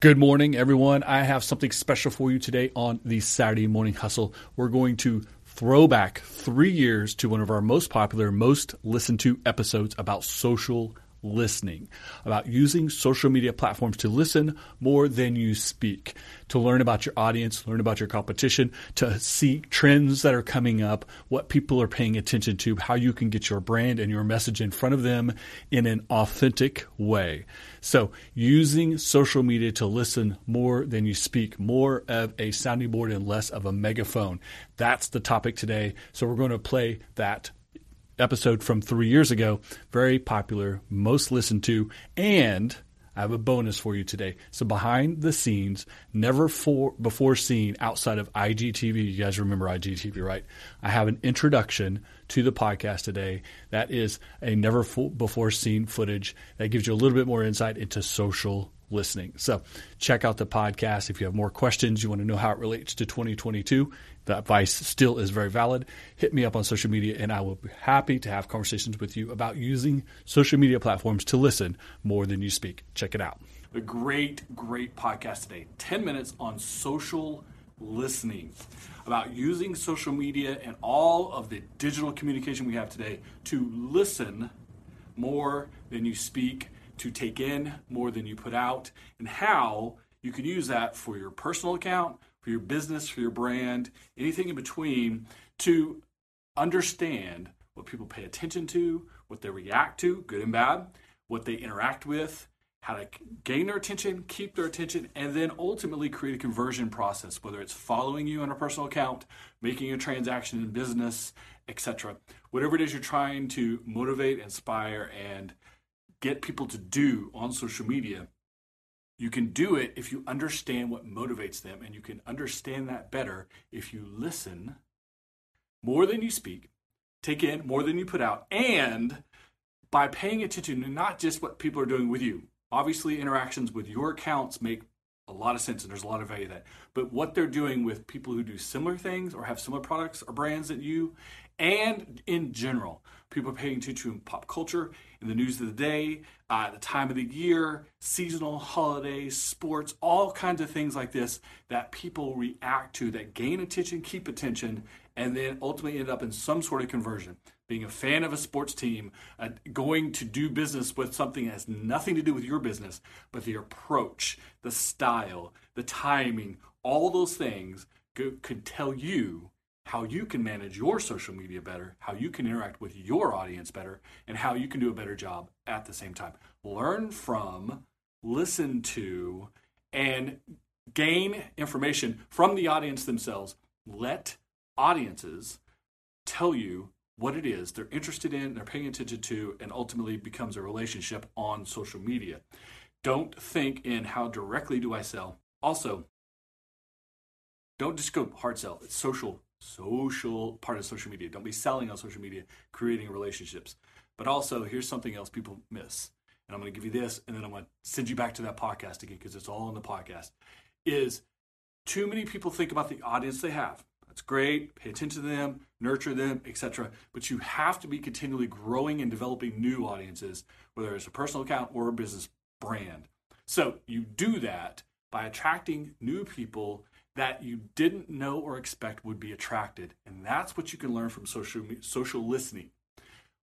Good morning, everyone. I have something special for you today on the Saturday Morning Hustle. We're going to throw back three years to one of our most popular, most listened to episodes about social listening, about using social media platforms to listen more than you speak, to learn about your audience, learn about your competition, to see trends that are coming up, what people are paying attention to, how you can get your brand and your message in front of them in an authentic way. So, using social media to listen more than you speak, more of a sounding board and less of a megaphone. That's the topic today. So, we're going to play that episode from three years ago. Very popular, most listened to, and I have a bonus for you today. So behind the scenes, never for, before seen outside of IGTV. You guys remember IGTV, right? I have an introduction to the podcast today. That is a never before seen footage that gives you a little bit more insight into social listening. So check out the podcast. If you have more questions, you want to know how it relates to 2022, the advice still is very valid. Hit me up on social media and I will be happy to have conversations with you about using social media platforms to listen more than you speak. Check it out. A great, great podcast today. 10 minutes on social listening about using social media and all of the digital communication we have today to listen more than you speak to take in more than you put out, and how you can use that for your personal account, for your business, for your brand, anything in between to understand what people pay attention to, what they react to, good and bad, what they interact with, how to gain their attention, keep their attention, and then ultimately create a conversion process, whether it's following you on a personal account, making a transaction in business, etc. Whatever it is you're trying to motivate, inspire, and get people to do on social media, you can do it if you understand what motivates them, and you can understand that better if you listen more than you speak, take in more than you put out, and by paying attention to not just what people are doing with you. Obviously, interactions with your accounts make a lot of sense and there's a lot of value that. But what they're doing with people who do similar things or have similar products or brands that you, and in general, people are paying attention to pop culture, in the news of the day, uh, the time of the year, seasonal holidays, sports, all kinds of things like this that people react to that gain attention, keep attention, and then ultimately end up in some sort of conversion. Being a fan of a sports team, uh, going to do business with something that has nothing to do with your business, but the approach, the style, the timing, all those things could tell you how you can manage your social media better, how you can interact with your audience better, and how you can do a better job at the same time. Learn from, listen to, and gain information from the audience themselves. Let audiences tell you what it is they're interested in, they're paying attention to, and ultimately becomes a relationship on social media. Don't think in how directly do I sell. Also, don't just go hard sell. It's social social part of social media. Don't be selling on social media, creating relationships. But also, here's something else people miss. And I'm going to give you this, and then I'm going to send you back to that podcast again because it's all in the podcast. Is too many people think about the audience they have. That's great. Pay attention to them, nurture them, etc. But you have to be continually growing and developing new audiences, whether it's a personal account or a business brand. So you do that by attracting new people that you didn't know or expect would be attracted. And that's what you can learn from social social listening.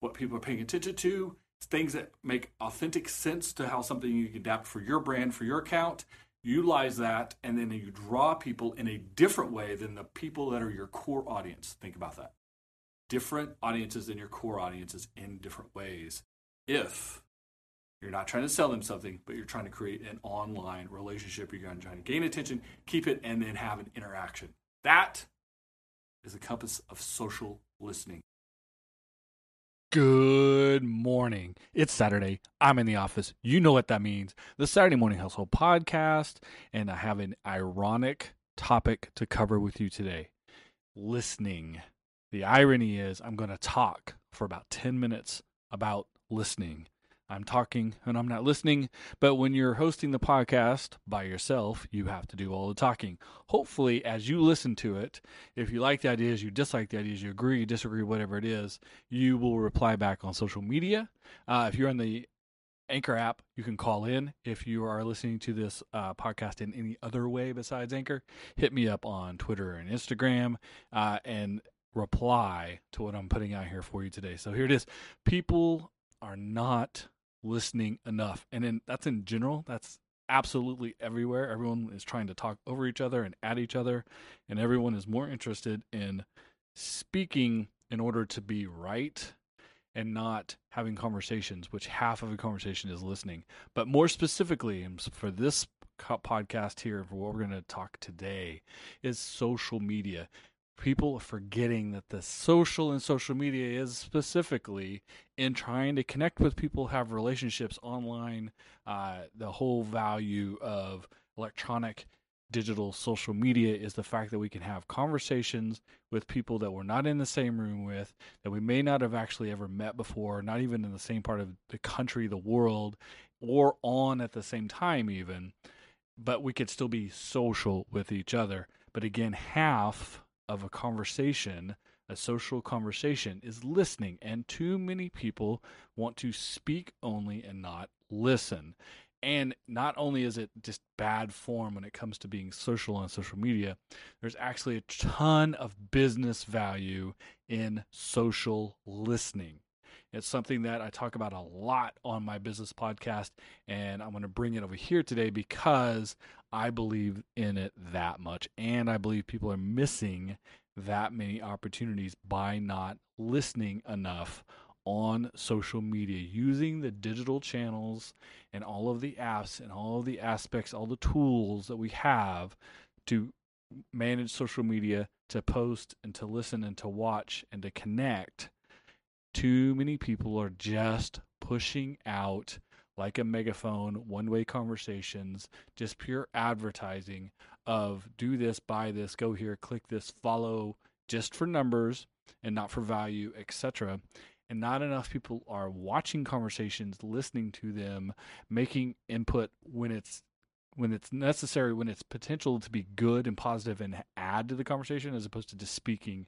What people are paying attention to, things that make authentic sense to how something you can adapt for your brand, for your account. Utilize that, and then you draw people in a different way than the people that are your core audience. Think about that. Different audiences than your core audiences in different ways. If you're not trying to sell them something, but you're trying to create an online relationship. You're going to try to gain attention, keep it, and then have an interaction. That is the compass of social listening. Good morning. It's Saturday. I'm in the office. You know what that means. The Saturday Morning Hustle podcast, and I have an ironic topic to cover with you today listening. The irony is, I'm going to talk for about 10 minutes about listening. I'm talking and I'm not listening. But when you're hosting the podcast by yourself, you have to do all the talking. Hopefully, as you listen to it, if you like the ideas, you dislike the ideas, you agree, you disagree, whatever it is, you will reply back on social media. Uh, if you're on the Anchor app. You can call in if you are listening to this uh, podcast in any other way besides Anchor. Hit me up on Twitter and Instagram uh, and reply to what I'm putting out here for you today. So here it is. People are not listening enough. And then that's in general, that's absolutely everywhere. Everyone is trying to talk over each other and at each other, and everyone is more interested in speaking in order to be right and not having conversations, which half of a conversation is listening. But more specifically, for this podcast here, for what we're going to talk today, is social media. People are forgetting that the social and social media is specifically in trying to connect with people, have relationships online, uh, the whole value of electronic digital social media is the fact that we can have conversations with people that we're not in the same room with, that we may not have actually ever met before, not even in the same part of the country, the world, or on at the same time, even. But we could still be social with each other. But again, half of a conversation, a social conversation, is listening. And too many people want to speak only and not listen. And not only is it just bad form when it comes to being social on social media, there's actually a ton of business value in social listening. It's something that I talk about a lot on my business podcast, and I'm going to bring it over here today because I believe in it that much. And I believe people are missing that many opportunities by not listening enough on social media using the digital channels and all of the apps and all of the aspects, all the tools that we have to manage social media, to post and to listen and to watch and to connect. Too many people are just pushing out like a megaphone, one way conversations, just pure advertising of do this, buy this, go here, click this, follow just for numbers and not for value, etc and not enough people are watching conversations, listening to them, making input when it's when it's necessary, when it's potential to be good and positive and add to the conversation as opposed to just speaking.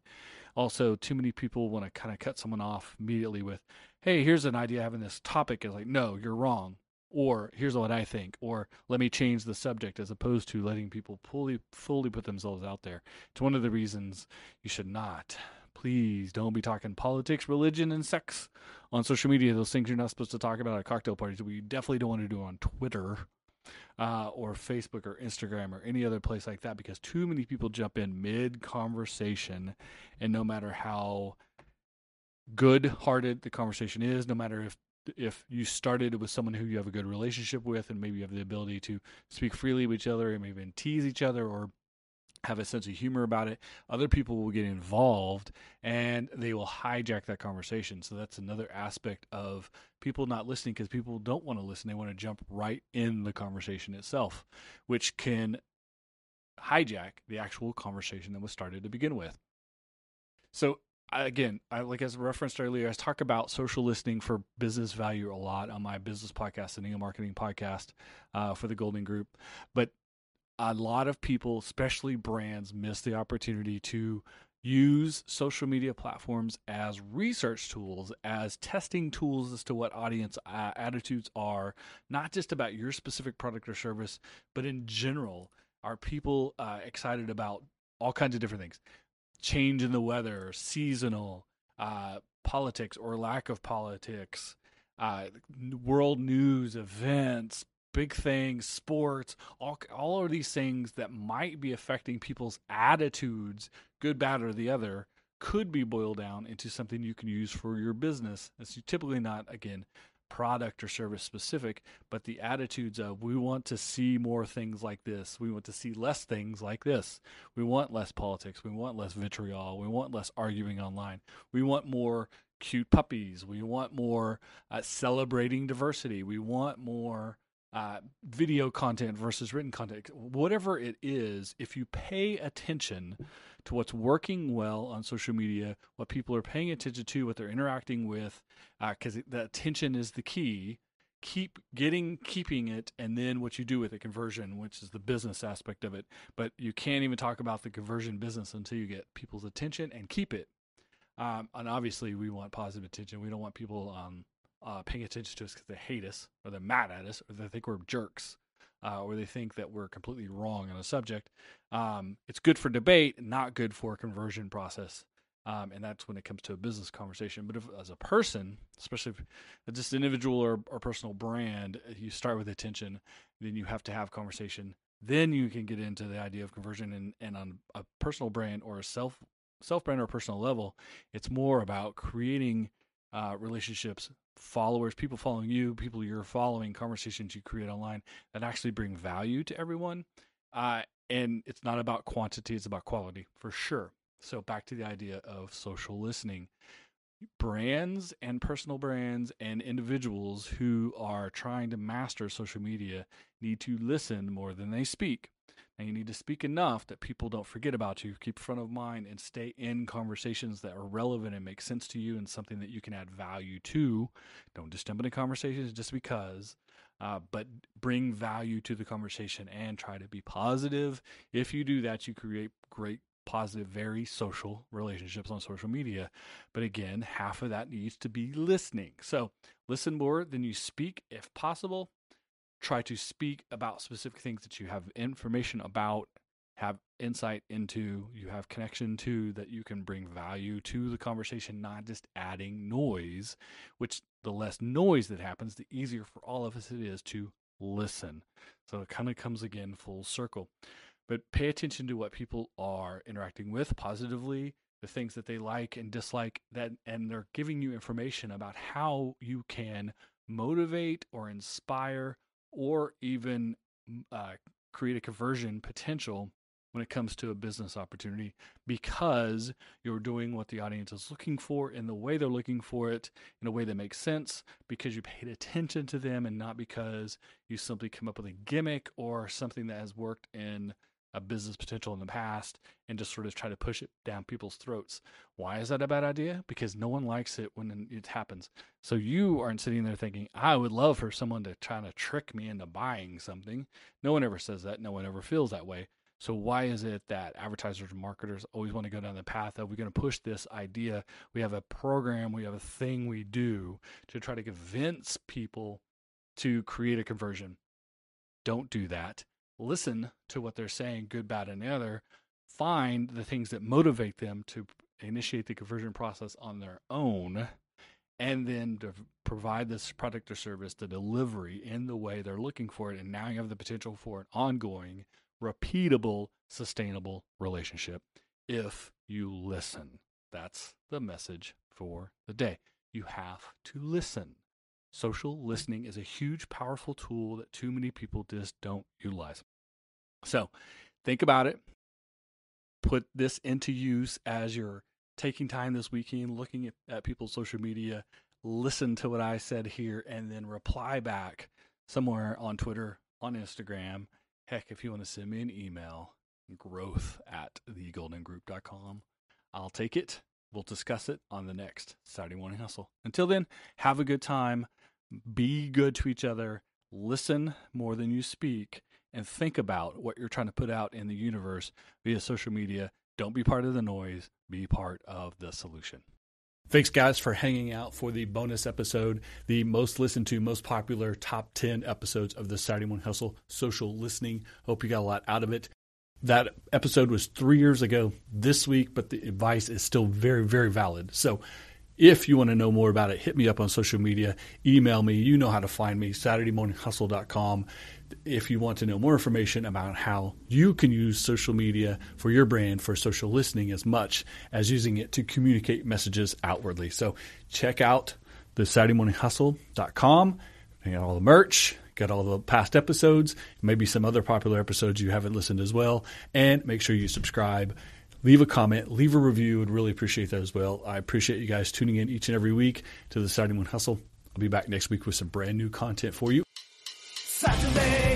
Also, too many people want to kind of cut someone off immediately with, "Hey, here's an idea having this topic." Is like, "No, you're wrong." Or here's what I think, or let me change the subject as opposed to letting people fully fully put themselves out there. It's one of the reasons you should not please don't be talking politics, religion, and sex on social media. Those things you're not supposed to talk about at cocktail parties. We definitely don't want to do on Twitter uh, or Facebook or Instagram or any other place like that because too many people jump in mid conversation, and no matter how good-hearted the conversation is, no matter if if you started with someone who you have a good relationship with and maybe you have the ability to speak freely with each other and maybe even tease each other or have a sense of humor about it. Other people will get involved and they will hijack that conversation. So that's another aspect of people not listening because people don't want to listen. They want to jump right in the conversation itself, which can hijack the actual conversation that was started to begin with. So again, I, like as referenced earlier, I talk about social listening for business value a lot on my business podcast, the Neo Marketing Podcast uh, for the Golden Group. But a lot of people, especially brands, miss the opportunity to use social media platforms as research tools, as testing tools as to what audience uh, attitudes are, not just about your specific product or service, but in general. Are people uh, excited about all kinds of different things? Change in the weather, seasonal, uh, politics or lack of politics, uh, world news, events, big things, sports, all all of these things that might be affecting people's attitudes, good, bad, or the other, could be boiled down into something you can use for your business. It's typically not again product or service specific, but the attitudes of we want to see more things like this. We want to see less things like this. We want less politics. We want less vitriol. We want less arguing online. We want more cute puppies. We want more uh, celebrating diversity. We want more uh, video content versus written content, whatever it is, if you pay attention to what's working well on social media, what people are paying attention to, what they're interacting with, because uh, the attention is the key. Keep getting, keeping it, and then what you do with the conversion, which is the business aspect of it. But you can't even talk about the conversion business until you get people's attention and keep it. Um, and obviously, we want positive attention. We don't want people um, uh, paying attention to us because they hate us or they're mad at us or they think we're jerks uh, or they think that we're completely wrong on a subject. Um, it's good for debate, not good for conversion process. Um, and that's when it comes to a business conversation. But if, as a person, especially if just individual or, or personal brand, you start with attention, then you have to have conversation. Then you can get into the idea of conversion. And, and on a personal brand or a self self brand or personal level, it's more about creating uh, relationships, followers, people following you, people you're following, conversations you create online that actually bring value to everyone. Uh, and it's not about quantity, it's about quality for sure. So, back to the idea of social listening. Brands and personal brands and individuals who are trying to master social media need to listen more than they speak. And you need to speak enough that people don't forget about you, keep front of mind, and stay in conversations that are relevant and make sense to you and something that you can add value to. Don't just jump into conversations just because, uh, but bring value to the conversation and try to be positive. If you do that, you create great positive, very social relationships on social media. But again, half of that needs to be listening. So listen more than you speak if possible try to speak about specific things that you have information about, have insight into, you have connection to, that you can bring value to the conversation, not just adding noise, which the less noise that happens, the easier for all of us it is to listen. So it kind of comes again full circle. But pay attention to what people are interacting with positively, the things that they like and dislike that and they're giving you information about how you can motivate or inspire or even uh, create a conversion potential when it comes to a business opportunity because you're doing what the audience is looking for in the way they're looking for it in a way that makes sense because you paid attention to them and not because you simply come up with a gimmick or something that has worked in a business potential in the past and just sort of try to push it down people's throats. Why is that a bad idea? Because no one likes it when it happens. So you aren't sitting there thinking, I would love for someone to try to trick me into buying something. No one ever says that. No one ever feels that way. So why is it that advertisers and marketers always want to go down the path of we're going to push this idea? We have a program, we have a thing we do to try to convince people to create a conversion. Don't do that listen to what they're saying, good, bad, and the other, find the things that motivate them to initiate the conversion process on their own, and then to provide this product or service, the delivery in the way they're looking for it. And now you have the potential for an ongoing, repeatable, sustainable relationship if you listen. That's the message for the day. You have to listen. Social listening is a huge, powerful tool that too many people just don't utilize. So think about it. Put this into use as you're taking time this weekend, looking at, at people's social media. Listen to what I said here and then reply back somewhere on Twitter, on Instagram. Heck, if you want to send me an email, growth at thegoldengroup.com. I'll take it. We'll discuss it on the next Saturday Morning Hustle. Until then, have a good time be good to each other, listen more than you speak, and think about what you're trying to put out in the universe via social media. Don't be part of the noise, be part of the solution. Thanks, guys, for hanging out for the bonus episode, the most listened to, most popular top 10 episodes of the Saturday Morning Hustle social listening. Hope you got a lot out of it. That episode was three years ago this week, but the advice is still very, very valid. So if you want to know more about it, hit me up on social media, email me. You know how to find me, SaturdayMorningHustle.com. If you want to know more information about how you can use social media for your brand for social listening as much as using it to communicate messages outwardly. So check out the SaturdayMorningHustle.com. You got all the merch, got all the past episodes, maybe some other popular episodes you haven't listened as well. And make sure you subscribe leave a comment, leave a review. Would really appreciate that as well. I appreciate you guys tuning in each and every week to the Saturday Morning Hustle. I'll be back next week with some brand new content for you. Saturday